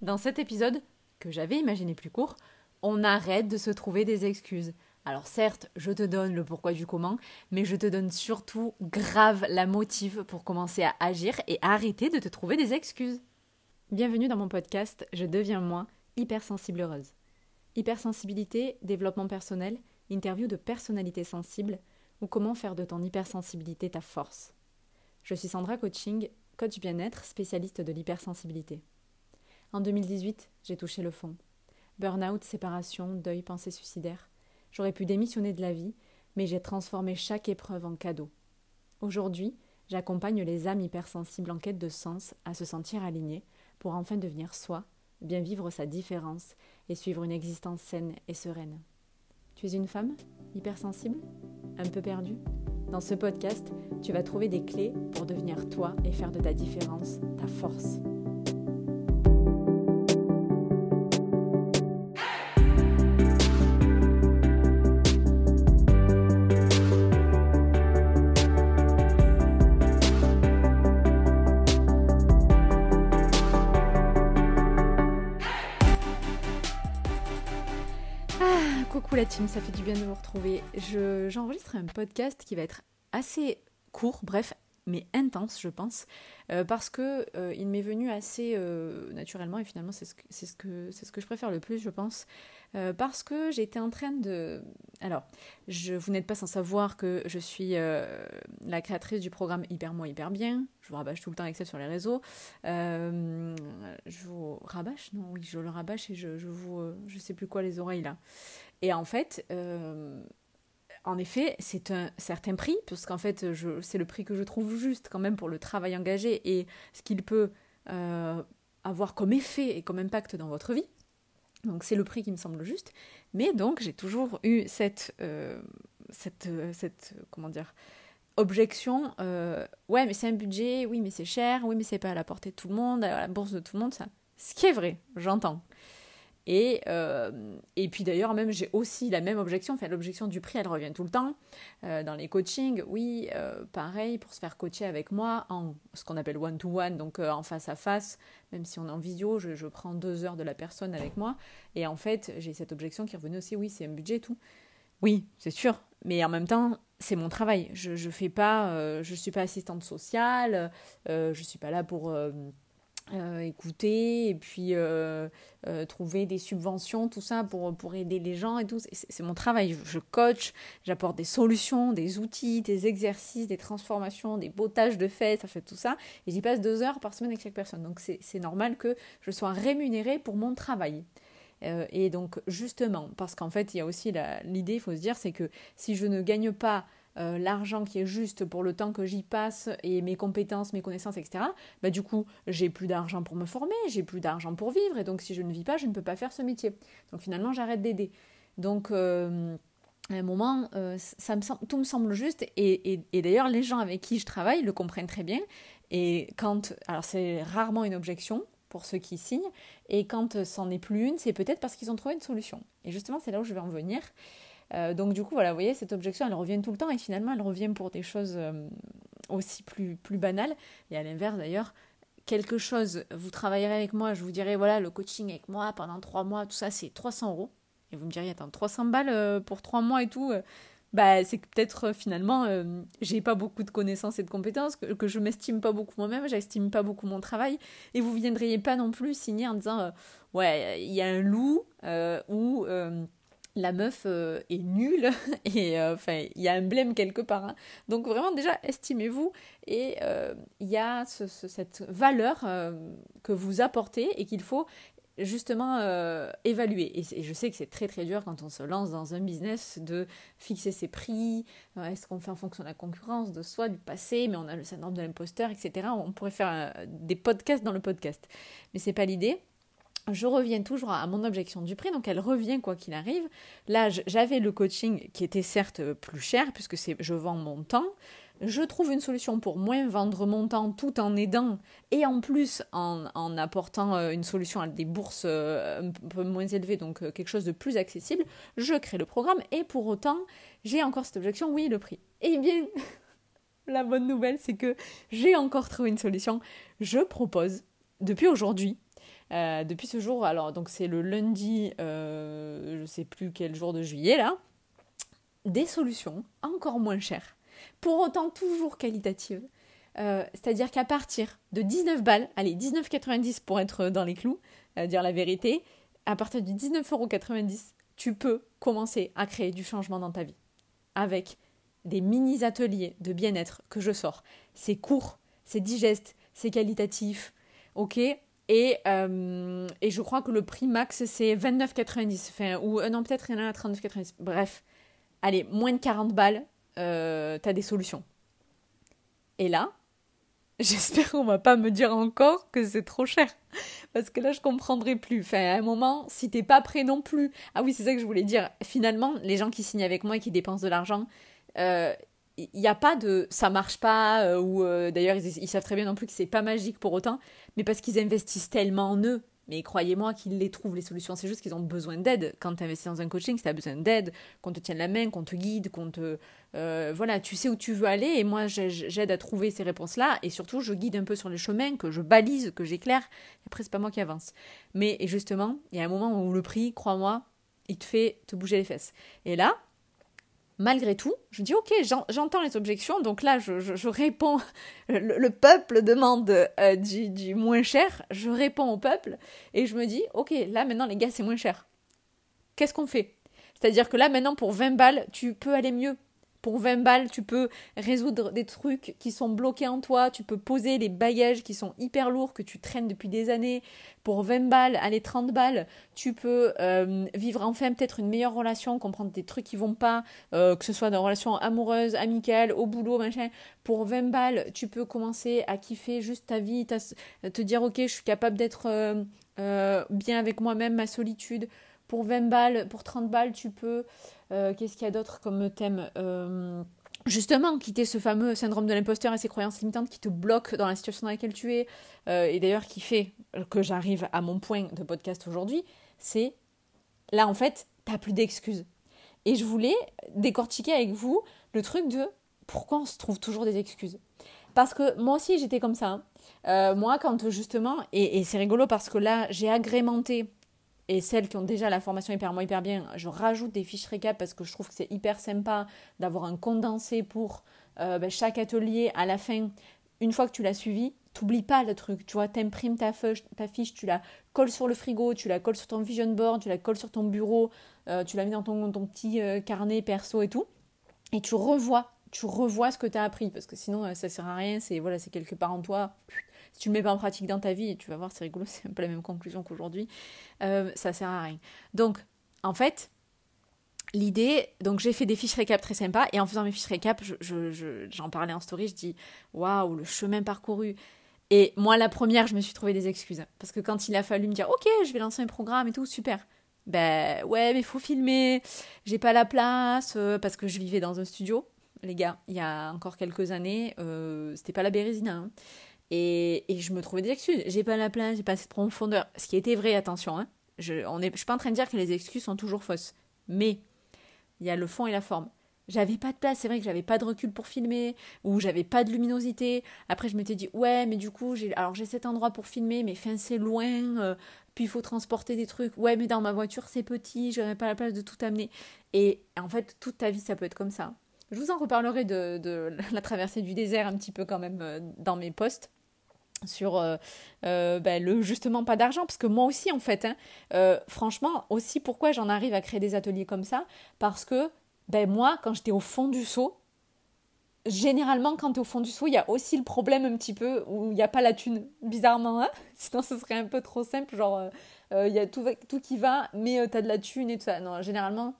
Dans cet épisode, que j'avais imaginé plus court, on arrête de se trouver des excuses. Alors certes, je te donne le pourquoi du comment, mais je te donne surtout grave la motive pour commencer à agir et arrêter de te trouver des excuses. Bienvenue dans mon podcast Je deviens moi, hypersensible heureuse. Hypersensibilité, développement personnel, interview de personnalités sensibles ou comment faire de ton hypersensibilité ta force. Je suis Sandra Coaching, coach bien-être, spécialiste de l'hypersensibilité. En 2018, j'ai touché le fond. Burnout, séparation, deuil, pensée suicidaire. J'aurais pu démissionner de la vie, mais j'ai transformé chaque épreuve en cadeau. Aujourd'hui, j'accompagne les âmes hypersensibles en quête de sens à se sentir alignées pour enfin devenir soi, bien vivre sa différence et suivre une existence saine et sereine. Tu es une femme hypersensible? Un peu perdue? Dans ce podcast, tu vas trouver des clés pour devenir toi et faire de ta différence ta force. Ça fait du bien de vous retrouver. J'enregistre un podcast qui va être assez court, bref, mais intense, je pense, euh, parce que euh, il m'est venu assez euh, naturellement et finalement c'est ce, que, ce, que, ce que je préfère le plus, je pense, parce que j'étais en train de... Alors, vous n'êtes pas sans savoir que je suis la créatrice du programme Hyper Moi Hyper Bien, je vous rabâche tout le temps avec ça sur les réseaux, je vous rabâche Non, oui, je le rabâche et je, je vous... je sais plus quoi les oreilles là. Et en fait, euh, en effet, c'est un certain prix, puisqu'en fait, c'est le prix que je trouve juste quand même pour le travail engagé et ce qu'il peut euh, avoir comme effet et comme impact dans votre vie. Donc c'est le prix qui me semble juste. Mais donc j'ai toujours eu cette, euh, cette, cette, comment dire, objection. ouais, mais c'est un budget, oui, mais c'est cher, oui, mais c'est pas à la portée de tout le monde, à la bourse de tout le monde, ça. Ce qui est vrai, j'entends. Et, euh, et puis d'ailleurs, même j'ai aussi la même objection, enfin l'objection du prix, elle revient tout le temps. Euh, dans les coachings, oui, euh, pareil, pour se faire coacher avec moi, en ce qu'on appelle one-to-one, donc en face à face, même si on est en vidéo, je, je, prends deux heures de la personne avec moi. Et en fait, j'ai cette objection qui revenait aussi, oui, c'est un budget et tout. Oui, c'est sûr, mais en même temps, c'est mon travail. Je ne fais pas, je suis pas assistante sociale, je suis pas là pour euh, écouter et puis euh, euh, trouver des subventions, tout ça pour, pour aider les gens et tout. C'est mon travail. Je, coach, j'apporte des solutions, des outils, des exercices, des transformations, des bottages de fêtes, ça fait tout ça. Et j'y passe deux heures par semaine avec chaque personne. Donc c'est normal que je sois rémunérée pour mon travail. et donc justement, parce qu'en fait, il y a aussi l'idée, il faut se dire, c'est que si je ne gagne pas euh, l'argent qui est juste pour le temps que j'y passe et mes compétences, mes connaissances, etc., bah, du coup, j'ai plus d'argent pour me former, j'ai plus d'argent pour vivre, et donc si je ne vis pas, je ne peux pas faire ce métier. Donc finalement, j'arrête d'aider. Donc, euh, à un moment, euh, ça me tout me semble juste, et, et d'ailleurs, les gens avec qui je travaille le comprennent très bien. Et quand, alors c'est rarement une objection, pour ceux qui signent. Et quand c'en est plus une, c'est peut-être parce qu'ils ont trouvé une solution. Et justement, c'est là où je vais en venir. Euh, donc du coup, voilà, vous voyez, cette objection, elle revient tout le temps et finalement, elle revient pour des choses euh, aussi plus, plus banales. Et à l'inverse, d'ailleurs, quelque chose, vous travaillerez avec moi, je vous dirai, voilà, le coaching avec moi pendant trois mois, tout ça, c'est 300 euros. Et vous me diriez, attends, 300 balles euh, pour trois mois et tout bah, c'est que peut-être finalement j'ai pas beaucoup de connaissances et de compétences, que, que je m'estime pas beaucoup moi-même, j'estime pas beaucoup mon travail, et vous viendriez pas non plus signer en disant ouais il y a un loup ou la meuf euh, est nulle et euh, enfin il y a un blême quelque part. Hein. Donc vraiment déjà estimez-vous et euh, il y a cette valeur que vous apportez et qu'il faut justement évaluer. Et, je sais que c'est très très dur quand on se lance dans un business de fixer ses prix, est-ce qu'on fait en fonction de la concurrence, de soi, du passé, mais on a le syndrome de l'imposteur, etc. On pourrait faire des podcasts dans le podcast. Mais c'est pas l'idée je reviens toujours à mon objection du prix, donc elle revient quoi qu'il arrive. Là, j'avais le coaching qui était certes plus cher, puisque c'est je vends mon temps. Je trouve une solution pour moins vendre mon temps tout en aidant et en plus en, en apportant euh, une solution à des bourses euh, un peu moins élevées, donc euh, quelque chose de plus accessible. Je crée le programme et pour autant, j'ai encore cette objection, oui, le prix. Eh bien, la bonne nouvelle, c'est que j'ai encore trouvé une solution. Je propose, depuis aujourd'hui, depuis ce jour, alors donc c'est le lundi, je sais plus quel jour de juillet là, des solutions encore moins chères, pour autant toujours qualitatives. C'est-à-dire qu'à partir de 19 balles, allez 19,90 pour être dans les clous, dire la vérité, à partir de 19,90€, tu peux commencer à créer du changement dans ta vie. Avec des mini-ateliers de bien-être que je sors. C'est court, c'est digeste, c'est qualitatif, ok? Et, euh, et, je crois que le prix max, c'est 29,90. Enfin, ou euh, non, peut-être il a à 39,90. Bref, allez, moins de 40 balles, euh, t'as des solutions. Et là, j'espère qu'on va pas me dire encore que c'est trop cher. Parce que là, je comprendrai plus. Enfin, à un moment, si t'es pas prêt non plus. Ah oui, c'est ça que je voulais dire. Finalement, les gens qui signent avec moi et qui dépensent de l'argent, il euh, n'y a pas de ça marche pas euh, ou euh, d'ailleurs ils, savent très bien non plus que c'est pas magique pour autant mais parce qu'ils investissent tellement en eux. Mais croyez-moi qu'ils les trouvent les solutions. C'est juste qu'ils ont besoin d'aide. Quand tu investis dans un coaching si tu as besoin d'aide qu'on te tienne la main qu'on te guide qu'on te voilà tu sais où tu veux aller. Et moi j'aide à trouver ces réponses là et surtout je guide un peu sur les chemins que je balise que j'éclaire. Et après c'est pas moi qui avance. Mais justement il y a un moment où le prix crois-moi il te fait te bouger les fesses. Et là malgré tout, je dis ok, j'entends les objections, donc là je, réponds, le, peuple demande euh, du, moins cher, je réponds au peuple et je me dis ok, là maintenant les gars c'est moins cher. Qu'est-ce qu'on fait? C'est-à-dire que là maintenant pour 20 balles, tu peux aller mieux. Pour 20 balles, tu peux résoudre des trucs qui sont bloqués en toi, tu peux poser les bagages qui sont hyper lourds, que tu traînes depuis des années. Pour 20 balles, allez 30 balles, tu peux euh, vivre enfin peut-être une meilleure relation, comprendre des trucs qui vont pas, euh, que ce soit dans relation amoureuse, amicale, au boulot, machin. Pour 20 balles, tu peux commencer à kiffer juste ta vie, te dire ok, je suis capable d'être euh, bien avec moi-même, ma solitude. Pour 20 balles, pour 30 balles, tu peux euh, qu'est-ce qu'il y a d'autre comme thème euh, Justement, quitter ce fameux syndrome de l'imposteur et ses croyances limitantes qui te bloquent dans la situation dans laquelle tu es, euh, et d'ailleurs qui fait que j'arrive à mon point de podcast aujourd'hui, c'est là en fait, t'as plus d'excuses. Et je voulais décortiquer avec vous le truc de pourquoi on se trouve toujours des excuses. Parce que moi aussi j'étais comme ça. Hein. moi, quand justement, et c'est rigolo parce que là j'ai agrémenté et celles qui ont déjà la formation hyper moi hyper bien, je rajoute des fiches récap parce que je trouve que c'est hyper sympa d'avoir un condensé pour euh, ben, chaque atelier à la fin. Une fois que tu l'as suivi, t'oublies pas le truc, tu vois, t'imprimes ta, ta fiche, tu la colles sur le frigo, tu la colles sur ton vision board, tu la colles sur ton bureau, euh, tu la mets dans ton, petit euh, carnet perso et tout, et tu revois, tu revois ce que tu as appris, parce que sinon ça sert à rien, c'est voilà, c'est quelque part en toi, si tu le mets pas en pratique dans ta vie, tu vas voir, c'est rigolo, c'est un peu la même conclusion qu'aujourd'hui, euh, ça sert à rien. Donc, en fait, l'idée, donc j'ai fait des fiches récap très sympas, et en faisant mes fiches récap, j'en je, parlais en story, je dis, waouh, le chemin parcouru. Et moi, la première, je me suis trouvé des excuses. Parce que quand il a fallu me dire, ok, je vais lancer un programme et tout, super. Ben ouais, mais faut filmer, j'ai pas la place, euh, parce que je vivais dans un studio, les gars, il y a encore quelques années, euh, c'était pas la Bérésina. Hein. Et, je me trouvais des excuses. J'ai pas la place, j'ai pas cette profondeur. Ce qui était vrai, attention. Hein. Je on est, je suis pas en train de dire que les excuses sont toujours fausses. Mais il y a le fond et la forme. J'avais pas de place, c'est vrai que j'avais pas de recul pour filmer, ou j'avais pas de luminosité. Après, je m'étais dit, ouais, mais du coup, j'ai, alors j'ai cet endroit pour filmer, mais fin, c'est loin, euh, puis il faut transporter des trucs. Ouais, mais dans ma voiture, c'est petit, j'aurais pas la place de tout amener. Et en fait, toute ta vie, ça peut être comme ça. Je vous en reparlerai de, de la traversée du désert un petit peu quand même euh, dans mes posts sur euh, euh, ben, le justement pas d'argent parce que moi aussi en fait hein, euh, franchement aussi pourquoi j'en arrive à créer des ateliers comme ça? Parce que ben moi quand j'étais au fond du seau généralement quand tu es au fond du seau il y a aussi le problème un petit peu où il n'y a pas la thune bizarrement hein. Sinon ce serait un peu trop simple genre il y a tout, tout qui va mais tu as de la thune et tout ça. Non généralement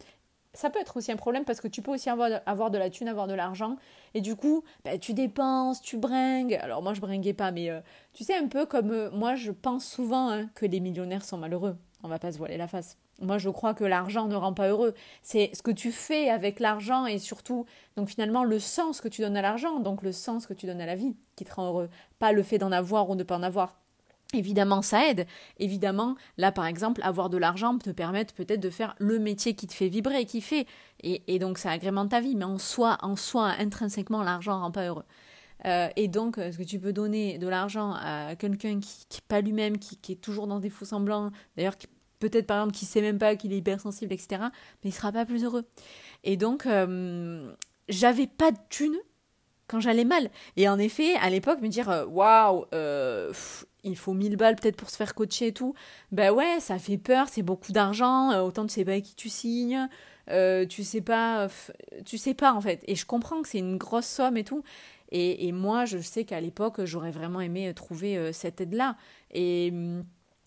ça peut être aussi un problème parce que tu peux aussi avoir, de la thune, avoir de l'argent. Et du coup, bah, tu dépenses, tu bringues. Alors moi, je bringuais pas, mais euh, tu sais, un peu comme euh, moi, je pense souvent hein, que les millionnaires sont malheureux. On va pas se voiler la face. Moi, je crois que l'argent ne rend pas heureux. C'est ce que tu fais avec l'argent et surtout, donc finalement, le sens que tu donnes à l'argent, donc le sens que tu donnes à la vie qui te rend heureux. Pas le fait d'en avoir ou de ne pas en avoir. Évidemment, ça aide. Évidemment, là, par exemple, avoir de l'argent te permet peut-être de faire le métier qui te fait vibrer, qui fait. Et, donc, ça agrémente ta vie. Mais en soi, en soi, intrinsèquement, l'argent rend pas heureux. et donc, est-ce que tu peux donner de l'argent à quelqu'un qui n'est pas lui-même, qui, est toujours dans des faux semblants, d'ailleurs, peut-être par exemple qui sait même pas qu'il est hypersensible, etc., mais il sera pas plus heureux. Et donc, j'avais pas de thunes quand j'allais mal. Et en effet, à l'époque, me dire waouh, il faut 1000 balles peut-être pour se faire coacher et tout, ben ouais, ça fait peur, c'est beaucoup d'argent, autant tu sais pas avec qui tu signes, euh, tu sais pas, tu sais pas en fait. Et je comprends que c'est une grosse somme et tout. Et, et moi, je sais qu'à l'époque, j'aurais vraiment aimé trouver euh, cette aide-là. Et,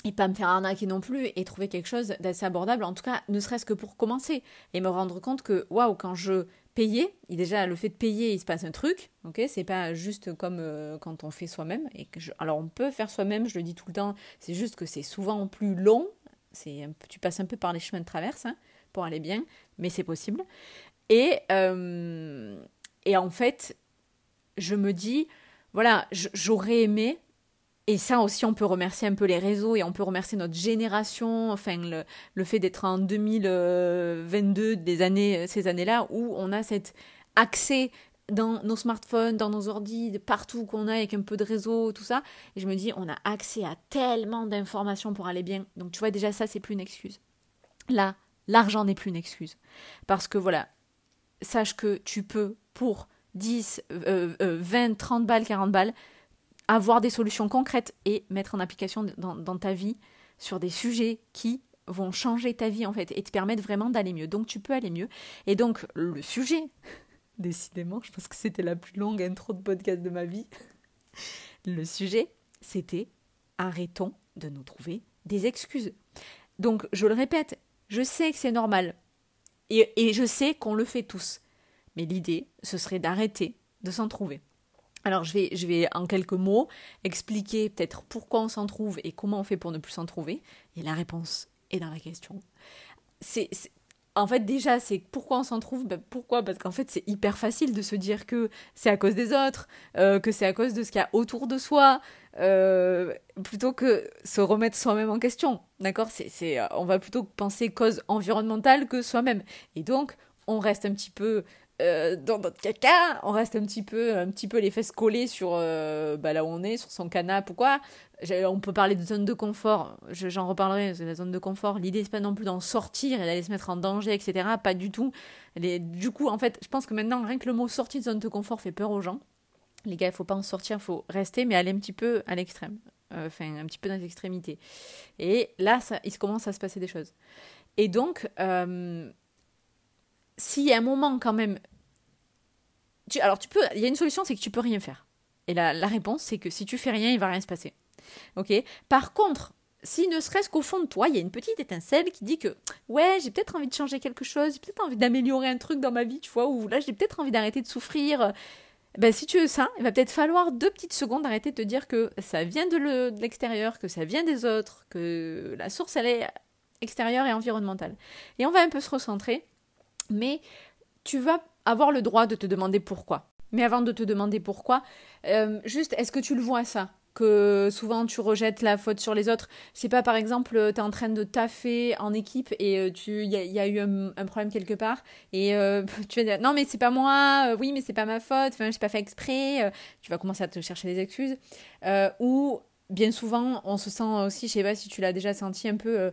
et pas me faire arnaquer non plus et trouver quelque chose d'assez abordable, en tout cas, ne serait-ce que pour commencer. Et me rendre compte que, waouh, quand je payais, et déjà le fait de payer, il se passe un truc, ok? C'est pas juste comme euh, quand on fait soi-même. Et alors on peut faire soi-même, je le dis tout le temps, c'est juste que c'est souvent plus long. C'est tu passes un peu par les chemins de traverse hein, pour aller bien, mais c'est possible. Et, euh, et en fait, je me dis, voilà, j'aurais aimé, et ça aussi, on peut remercier un peu les réseaux et on peut remercier notre génération, enfin le, le fait d'être en 2022, des années, ces années-là, où on a cet accès dans nos smartphones, dans nos ordi, partout qu'on a avec un peu de réseau, tout ça. Et je me dis, on a accès à tellement d'informations pour aller bien. Donc tu vois, déjà ça, c'est plus une excuse. Là, L'argent n'est plus une excuse. Parce que voilà, sache que tu peux, pour 10, 20, 30 balles, 40 balles, avoir des solutions concrètes et mettre en application dans, ta vie sur des sujets qui vont changer ta vie en fait et te permettre vraiment d'aller mieux. Donc tu peux aller mieux. Et donc le sujet, décidément, je pense que c'était la plus longue intro de podcast de ma vie. Le sujet, c'était arrêtons de nous trouver des excuses. Donc je le répète, je sais que c'est normal. Et, je sais qu'on le fait tous. Mais l'idée, ce serait d'arrêter de s'en trouver. Alors je vais, je vais en quelques mots expliquer peut-être pourquoi on s'en trouve et comment on fait pour ne plus s'en trouver. Et la réponse est dans la question. C'est, en fait déjà c'est pourquoi on s'en trouve? Ben, pourquoi? Parce qu'en fait c'est hyper facile de se dire que c'est à cause des autres, euh, que c'est à cause de ce qu'il y a autour de soi, euh, plutôt que se remettre soi-même en question. D'accord? C'est, euh, On va plutôt penser cause environnementale que soi-même. Et donc, on reste un petit peu euh, dans notre caca, on reste un petit peu, un petit peu les fesses collées sur bah, là où on est, sur son canapé ou quoi. On peut parler de zone de confort, j'en reparlerai, c'est la zone de confort. L'idée, c'est pas non plus d'en sortir et d'aller se mettre en danger, etc. Pas du tout. du coup, en fait, je pense que maintenant, rien que le mot sortie de zone de confort fait peur aux gens les gars, il faut pas en sortir, il faut rester, mais aller un petit peu à l'extrême, euh, enfin un petit peu dans les extrémités. Et là, ça, il commence à se passer des choses. Et donc, euh, s'il y a un moment quand même, alors tu peux, il y a une solution, c'est que tu peux rien faire. Et la, la réponse, c'est que si tu fais rien, il va rien se passer. Ok? Par contre, si ne serait-ce qu'au fond de toi, il y a une petite étincelle qui dit que ouais, j'ai peut-être envie de changer quelque chose, j'ai peut-être envie d'améliorer un truc dans ma vie, tu vois, ou là j'ai peut-être envie d'arrêter de souffrir, ben, si tu veux ça, il va peut-être falloir deux petites secondes d'arrêter de te dire que ça vient de l'extérieur, que ça vient des autres, que la source, elle est extérieure et environnementale. Et on va un peu se recentrer, mais tu vas avoir le droit de te demander pourquoi. Mais avant de te demander pourquoi, euh, juste, est-ce que tu le vois ça? Que souvent tu rejettes la faute sur les autres. Sais pas, par exemple, tu es en train de taffer en équipe et euh, tu il y, a eu un, problème quelque part et euh, tu vas dire non mais c'est pas moi, euh, oui mais c'est pas ma faute, enfin j'ai pas fait exprès, tu vas commencer à te chercher des excuses. ou bien souvent on se sent aussi, je sais pas si tu l'as déjà senti un peu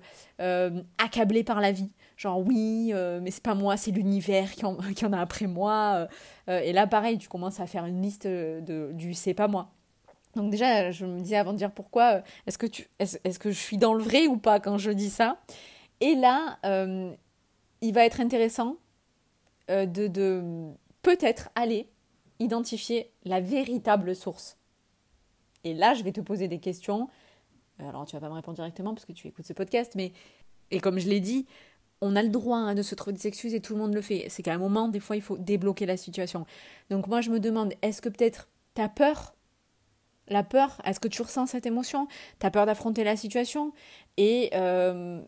accablé par la vie. Genre oui, mais c'est pas moi, c'est l'univers qui, qui, en a après moi. et là pareil, tu commences à faire une liste de, du c'est pas moi. Donc déjà, je me disais avant de dire pourquoi, euh, est-ce que, tu, est-ce, que je suis dans le vrai ou pas quand je dis ça? Et là, euh, il va être intéressant euh, de, de peut-être aller identifier la véritable source. Et là, je vais te poser des questions. Alors, tu vas pas me répondre directement parce que tu écoutes ce podcast, mais et comme je l'ai dit, on a le droit hein, de se trouver des excuses et tout le monde le fait. C'est qu'à un moment, des fois, il faut débloquer la situation. Donc moi, je me demande, est-ce que peut-être tu as peur? La peur, est-ce que tu ressens cette émotion? Tu as peur d'affronter la situation? Et euh,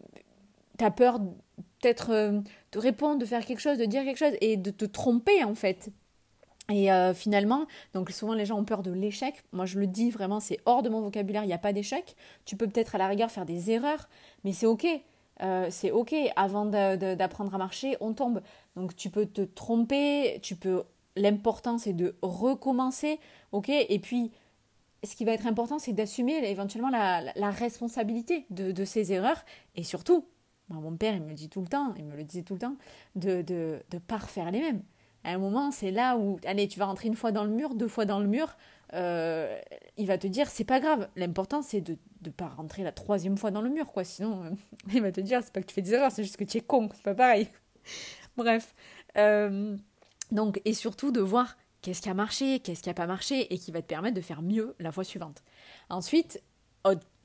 tu as peur peut-être euh, de répondre, de faire quelque chose, de dire quelque chose et de te tromper en fait? Et euh, finalement, donc souvent les gens ont peur de l'échec. Moi je le dis vraiment, c'est hors de mon vocabulaire, il n'y a pas d'échec. Tu peux peut-être à la rigueur faire des erreurs, mais c'est ok. C'est ok, avant d'apprendre à marcher, on tombe. Donc tu peux te tromper, tu peux l'important c'est de recommencer, ok? Et puis, ce qui va être important, c'est d'assumer éventuellement la, responsabilité de, de, ces erreurs et surtout, mon père, il me dit tout le temps, il me le disait tout le temps, de ne de, de pas refaire les mêmes. À un moment, c'est là où, allez, tu vas rentrer une fois dans le mur, deux fois dans le mur, euh, il va te dire, c'est pas grave. L'important, c'est de ne pas rentrer la troisième fois dans le mur, quoi. Sinon, euh, il va te dire, c'est pas que tu fais des erreurs, c'est juste que tu es con, c'est pas pareil. Bref. Euh, donc, et surtout de voir qu'est-ce qui a marché, qu'est-ce qui a pas marché, et qui va te permettre de faire mieux la fois suivante. Ensuite,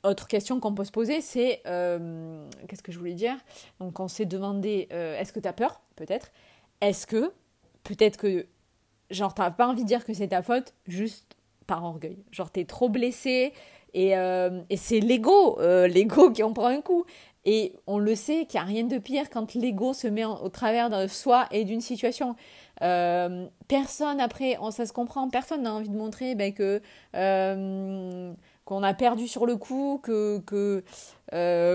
autre question qu'on peut se poser, c'est qu'est-ce que je voulais dire? Donc, on s'est demandé est-ce que tu as peur? Peut-être. Est-ce que peut-être que, genre, t'as pas envie de dire que c'est ta faute, juste par orgueil. Genre, t'es trop blessé et, euh, et c'est l'ego, euh, l'ego qui en prend un coup. Et on le sait qu'il n'y a rien de pire quand l'ego se met au travers de soi et d'une situation. Euh, personne, après, on, ça se comprend, personne n'a envie de montrer ben, que qu'on a perdu sur le coup, que,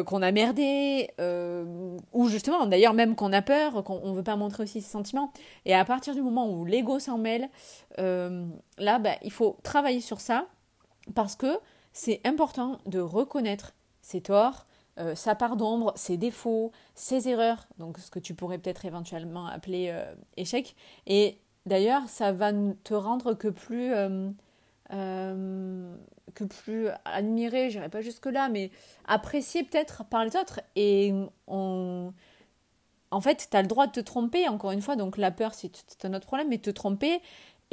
qu'on a merdé, ou justement, d'ailleurs même qu'on a peur, qu'on ne veut pas montrer aussi ses sentiments. Et à partir du moment où l'ego s'en mêle, là, bah, il faut travailler sur ça, parce que c'est important de reconnaître ses torts, sa part d'ombre, ses défauts, ses erreurs, donc ce que tu pourrais peut-être éventuellement appeler échec. Et d'ailleurs, ça va te rendre que plus euh, que plus admiré, pas jusque-là, mais apprécié peut-être par les autres. Et en fait, tu le droit de te tromper, encore une fois, donc la peur, c'est un autre problème, mais te tromper.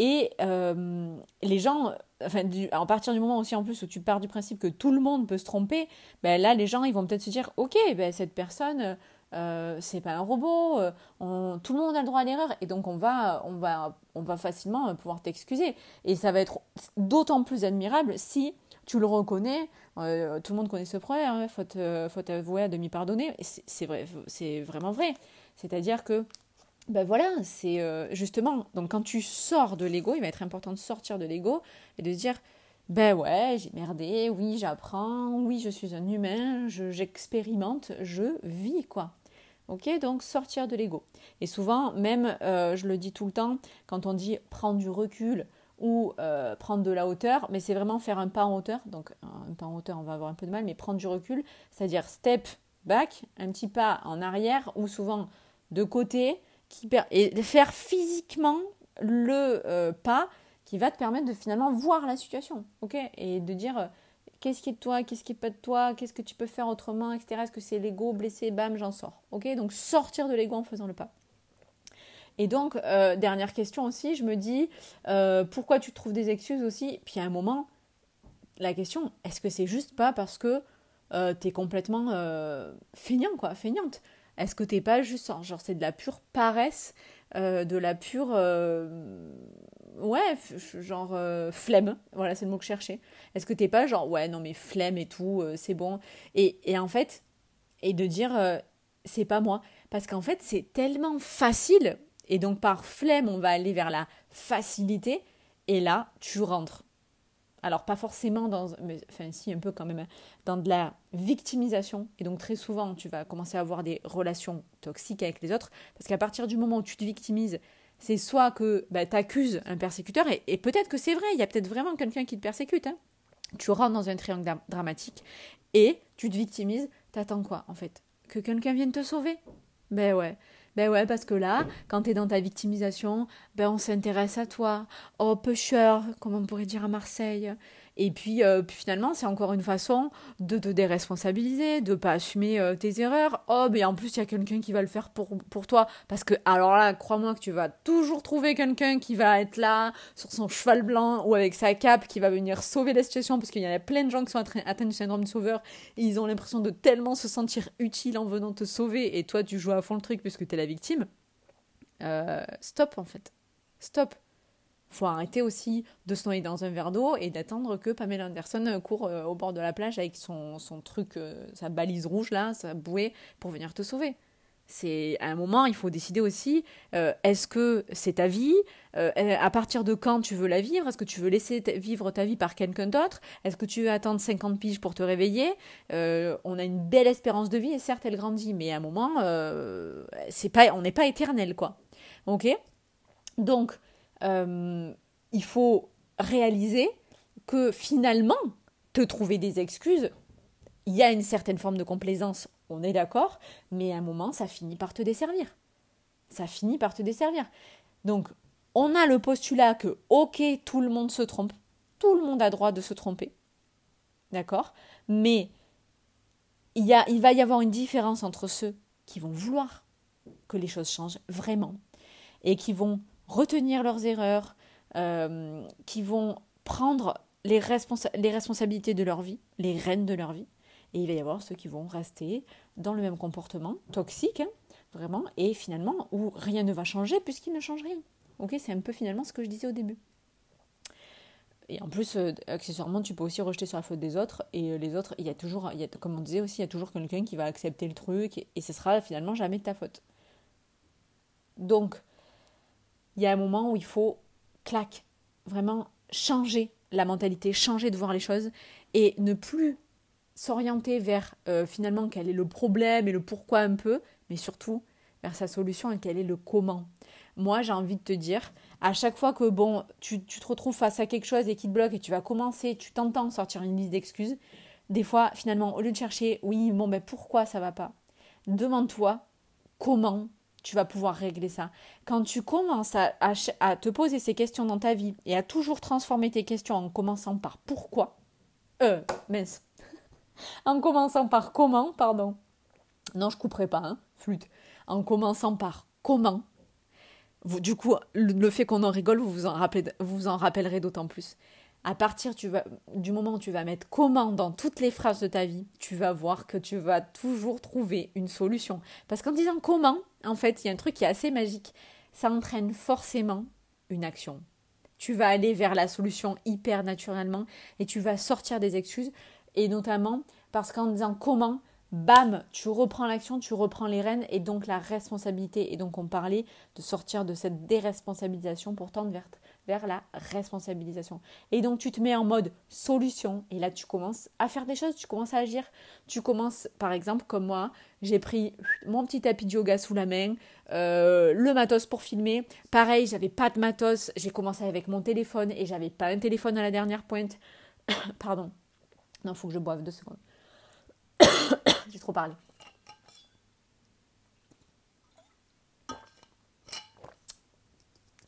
Et euh, les gens, enfin, à partir du moment aussi en plus où tu pars du principe que tout le monde peut se tromper, ben là, les gens, ils vont peut-être se dire, ok, ben cette personne, euh, c'est pas un robot, euh, tout le monde a le droit à l'erreur et donc on va, on va, on va facilement pouvoir t'excuser. Et ça va être d'autant plus admirable si tu le reconnais. tout le monde connaît ce problème, hein, faute avouée à demi pardonner. C'est vrai, c'est vraiment vrai. C'est-à-dire que ben voilà, c'est justement, donc quand tu sors de l'ego, il va être important de sortir de l'ego et de se dire, ben ouais, j'ai merdé, oui, j'apprends, oui, je suis un humain, j'expérimente, je vis, quoi. Ok, donc sortir de l'ego. Et souvent, même, euh, je le dis tout le temps, quand on dit prendre du recul ou euh, prendre de la hauteur, mais c'est vraiment faire un pas en hauteur. Donc, un pas en hauteur, on va avoir un peu de mal, mais prendre du recul, c'est-à-dire step back, un petit pas en arrière ou souvent de côté, et faire physiquement le euh, pas qui va te permettre de finalement voir la situation, ok? Et de dire Qu'est-ce qui est de toi Qu'est-ce qui est pas de toi Qu'est-ce que tu peux faire autrement etc. Est-ce que c'est l'ego blessé Bam, j'en sors. Ok? Donc sortir de l'ego en faisant le pas. Et donc, euh, dernière question aussi, je me dis, euh, pourquoi tu trouves des excuses aussi? Puis à un moment, la question, est-ce que c'est juste pas parce que euh, tu es complètement feignant, quoi, feignante? Est-ce que t'es pas juste, genre, c'est de la pure paresse, de la pure ouais, genre euh, flemme, voilà, c'est le mot que je cherchais. Est-ce que t'es pas genre, ouais, non mais flemme et tout, euh, c'est bon. Et, et, en fait, et de dire, euh, c'est pas moi. Parce qu'en fait, c'est tellement facile, et donc par flemme, on va aller vers la facilité, et là, tu rentres. Alors pas forcément dans, mais enfin si un peu quand même, hein, dans de la victimisation. Et donc très souvent, tu vas commencer à avoir des relations toxiques avec les autres, parce qu'à partir du moment où tu te victimises, c'est soit que bah, tu accuses un persécuteur, et, peut-être que c'est vrai, il y a peut-être vraiment quelqu'un qui te persécute. Hein. Tu rentres dans un triangle dramatique et tu te victimises. T'attends quoi en fait? Que quelqu'un vienne te sauver? Ben ouais. Ben ouais, parce que là, quand tu es dans ta victimisation, ben on s'intéresse à toi. Oh, pêcheur, comme on pourrait dire à Marseille. Et puis, euh, puis finalement, c'est encore une façon de te déresponsabiliser, de pas assumer euh, tes erreurs. Oh, mais en plus, il y a quelqu'un qui va le faire pour, pour toi. Parce que, alors là, crois-moi que tu vas toujours trouver quelqu'un qui va être là, sur son cheval blanc ou avec sa cape, qui va venir sauver la situation. Parce qu'il y a plein de gens qui sont atteints du syndrome de sauveur et ils ont l'impression de tellement se sentir utile en venant te sauver. Et toi, tu joues à fond le truc puisque tu es la victime. Euh, stop, en fait. Stop faut arrêter aussi de se noyer dans un verre d'eau et d'attendre que Pamela Anderson court euh, au bord de la plage avec son, son truc, euh, sa balise rouge là, sa bouée, pour venir te sauver. C'est à un moment, il faut décider aussi euh, est-ce que c'est ta vie À partir de quand tu veux la vivre? Est-ce que tu veux laisser vivre ta vie par quelqu'un d'autre? Est-ce que tu veux attendre 50 piges pour te réveiller? On a une belle espérance de vie et certes, elle grandit, mais à un moment, c'est pas, on n'est pas éternel quoi. Ok? Donc, euh, il faut réaliser que finalement, te trouver des excuses, il y a une certaine forme de complaisance, on est d'accord, mais à un moment, ça finit par te desservir. Ça finit par te desservir. Donc, on a le postulat que, ok, tout le monde se trompe, tout le monde a droit de se tromper, d'accord Mais il, y a, il va y avoir une différence entre ceux qui vont vouloir que les choses changent vraiment et qui vont retenir leurs erreurs, euh, qui vont prendre les, responsabilités de leur vie, les rênes de leur vie, et il va y avoir ceux qui vont rester dans le même comportement toxique, hein, vraiment, et finalement où rien ne va changer puisqu'il ne change rien. Ok, c'est un peu finalement ce que je disais au début. Et en plus, euh, accessoirement, tu peux aussi rejeter sur la faute des autres. Et euh, les autres, il y a toujours, y a, comme on disait aussi, il y a toujours quelqu'un qui va accepter le truc. Et, et ce sera finalement jamais de ta faute. Donc, il y a un moment où il faut, clac, vraiment changer la mentalité, changer de voir les choses et ne plus s'orienter vers euh, finalement quel est le problème et le pourquoi un peu, mais surtout vers sa solution et quel est le comment. Moi, j'ai envie de te dire, à chaque fois que bon, tu, te retrouves face à quelque chose et qui te bloque et tu vas commencer, tu t'entends sortir une liste d'excuses, des fois, finalement, au lieu de chercher, oui, bon, ben pourquoi ça va pas, demande-toi comment tu vas pouvoir régler ça. Quand tu commences à, te poser ces questions dans ta vie et à toujours transformer tes questions en commençant par pourquoi, euh, mince, en commençant par comment, pardon. Non, je couperai pas, hein, flûte. En commençant par comment. du coup, le, fait qu'on en rigole, vous vous en, rappelez, vous, en rappellerez d'autant plus. À partir tu vas, du moment où tu vas mettre comment dans toutes les phrases de ta vie, tu vas voir que tu vas toujours trouver une solution. Parce qu'en disant comment, en fait, il y a un truc qui est assez magique. Ça entraîne forcément une action. Tu vas aller vers la solution hyper naturellement et tu vas sortir des excuses et notamment parce qu'en disant comment, bam, tu reprends l'action, tu reprends les rênes et donc la responsabilité. Et donc on parlait de sortir de cette déresponsabilisation pour tendre vers, vers la responsabilisation. Et donc tu te mets en mode solution et là tu commences à faire des choses, tu commences à agir. Tu commences par exemple comme moi, j'ai pris mon petit tapis de yoga sous la main, euh, le matos pour filmer. Pareil, j'avais pas de matos, j'ai commencé avec mon téléphone et j'avais pas un téléphone à la dernière pointe. Pardon. Non, faut que je boive deux secondes. J'ai trop parlé.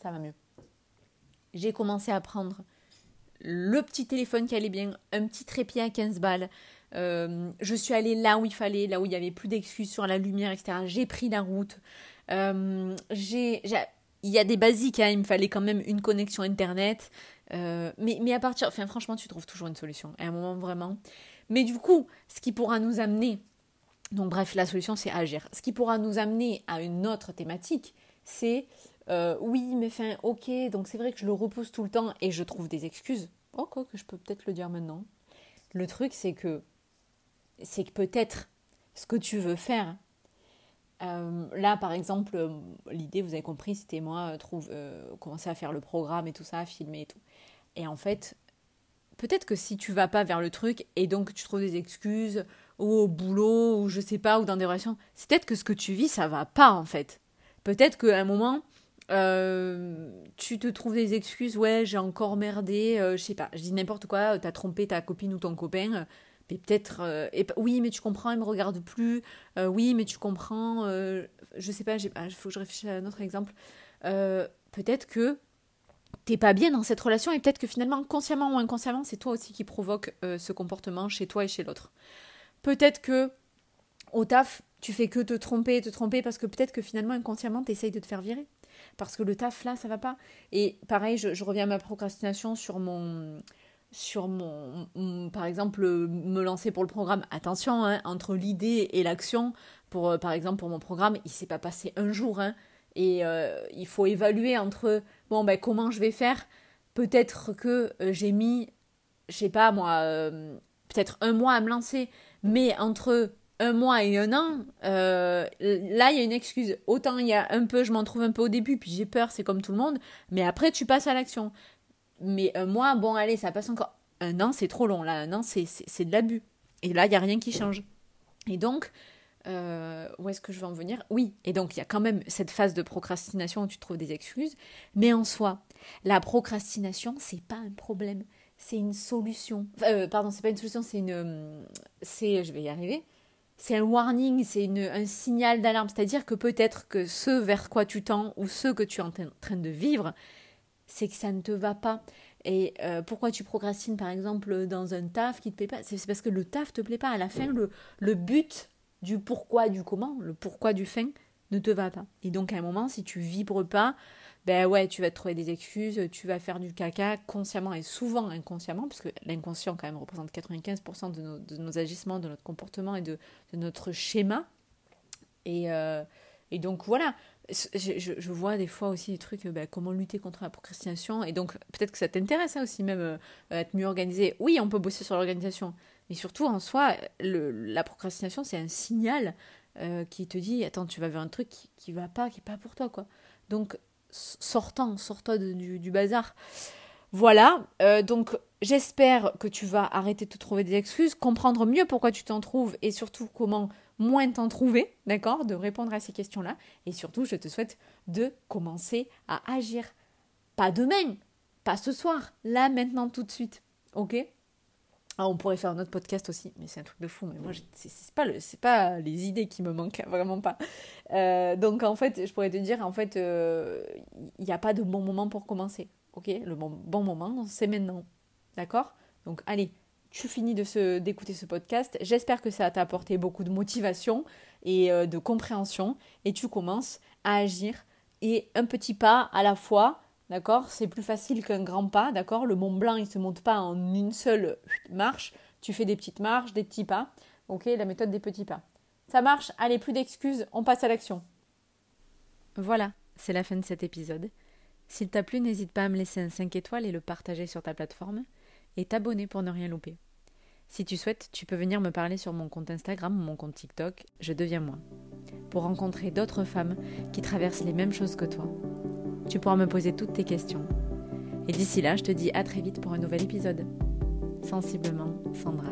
Ça va mieux. J'ai commencé à prendre le petit téléphone qui allait bien, un petit trépied à 15 balles. Euh, je suis allée là où il fallait, là où il n'y avait plus d'excuses sur la lumière, etc. J'ai pris la route. Euh, il y a des basiques, hein. il me fallait quand même une connexion Internet. Euh, mais, mais à partir, enfin franchement, tu trouves toujours une solution. À un moment vraiment. Mais du coup, ce qui pourra nous amener, donc bref, la solution c'est agir. Ce qui pourra nous amener à une autre thématique, c'est euh, oui, mais enfin, ok, donc c'est vrai que je le repousse tout le temps et je trouve des excuses. Oh, quoi que je peux peut-être le dire maintenant. Le truc, c'est que c'est que peut-être ce que tu veux faire. Euh, là, par exemple, l'idée, vous avez compris, c'était moi trouve, commencer à faire le programme et tout ça, filmer et tout. Et en fait, peut-être que si tu vas pas vers le truc et donc tu trouves des excuses ou au boulot ou je sais pas ou dans des relations, c'est peut-être que ce que tu vis ça va pas en fait. Peut-être qu'à un moment euh, tu te trouves des excuses, ouais j'ai encore merdé, euh, je sais pas, je dis n'importe quoi, t'as trompé ta copine ou ton copain, mais peut-être, euh, oui mais tu comprends, il me regarde plus, oui mais tu comprends, je sais pas, il faut que je réfléchisse à un autre exemple, peut-être que t'es pas bien dans cette relation et peut-être que finalement, consciemment ou inconsciemment, c'est toi aussi qui provoque euh, ce comportement chez toi et chez l'autre. Peut-être que au taf, tu fais que te tromper, te tromper parce que peut-être que finalement, inconsciemment, t'essayes de te faire virer. Parce que le taf, là, ça va pas. Et pareil, je, reviens à ma procrastination sur mon. Sur mon, par exemple, me lancer pour le programme. Attention, hein, entre l'idée et l'action, pour, euh, par exemple, pour mon programme, il s'est pas passé un jour. Hein, et euh, il faut évaluer entre bon ben comment je vais faire. Peut-être que euh, j'ai mis, je sais pas moi, peut-être un mois à me lancer, mais entre un mois et un an, là il y a une excuse. Autant il y a un peu, je m'en trouve un peu au début, puis j'ai peur, c'est comme tout le monde, mais après tu passes à l'action. Mais un mois, bon allez, ça passe encore. Un an, c'est trop long. Là, un an, c'est de l'abus. Et là, il n'y a rien qui change. Et donc, euh, où est-ce que je veux en venir? Oui, et donc il y a quand même cette phase de procrastination où tu trouves des excuses, mais en soi, la procrastination, c'est pas un problème, c'est une solution. Euh, pardon, c'est pas une solution, c'est une. C'est. Je vais y arriver. C'est un warning, c'est un signal d'alarme. C'est-à-dire que peut-être que ce vers quoi tu tends ou ce que tu es en train de vivre, c'est que ça ne te va pas. Et euh, pourquoi tu procrastines, par exemple, dans un taf qui te plaît pas? C'est parce que le taf te plaît pas. À la fin, le, le but du pourquoi, du comment, le pourquoi du fin, ne te va pas. Et donc, à un moment, si tu vibres pas, ben ouais, tu vas te trouver des excuses, tu vas faire du caca consciemment et souvent inconsciemment, parce que l'inconscient, quand même, représente 95% de nos, agissements, de notre comportement et de, notre schéma. Et, euh, et donc, voilà. Je, je, vois des fois aussi des trucs, ben, comment lutter contre la procrastination. Et donc, peut-être que ça t'intéresse hein, aussi, même euh, être mieux organisé. Oui, on peut bosser sur l'organisation. Mais surtout, en soi, la procrastination, c'est un signal euh, qui te dit Attends, tu vas vers un truc qui, qui va pas, qui est pas pour toi. quoi. Donc, sortant, sortant du, bazar. Voilà, euh, donc j'espère que tu vas arrêter de trouver des excuses, comprendre mieux pourquoi tu t'en trouves et surtout comment moins t'en trouver, d'accord De répondre à ces questions-là. Et surtout, je te souhaite de commencer à agir. Pas demain, pas ce soir, là, maintenant, tout de suite. Ok? Ah, on pourrait faire un autre podcast aussi, mais c'est un truc de fou. Mais moi, c'est pas, le, pas les idées qui me manquent, vraiment pas. Euh, donc, en fait, je pourrais te dire, en fait, il euh, n'y a pas de bon moment pour commencer. Ok? Le bon, moment, c'est maintenant. D'accord? Donc, allez, tu finis d'écouter ce podcast. J'espère que ça t'a apporté beaucoup de motivation et euh, de compréhension. Et tu commences à agir et un petit pas à la fois D'accord? C'est plus facile qu'un grand pas, d'accord? Le Mont Blanc, il ne se monte pas en une seule marche. Tu fais des petites marches, des petits pas. Ok La méthode des petits pas. Ça marche? Allez, plus d'excuses, on passe à l'action. Voilà, c'est la fin de cet épisode. S'il t'a plu, n'hésite pas à me laisser un 5 étoiles et le partager sur ta plateforme. Et t'abonner pour ne rien louper. Si tu souhaites, tu peux venir me parler sur mon compte Instagram ou mon compte TikTok, je deviens moi, pour rencontrer d'autres femmes qui traversent les mêmes choses que toi tu pourras me poser toutes tes questions. Et d'ici là, je te dis à très vite pour un nouvel épisode. Sensiblement, Sandra.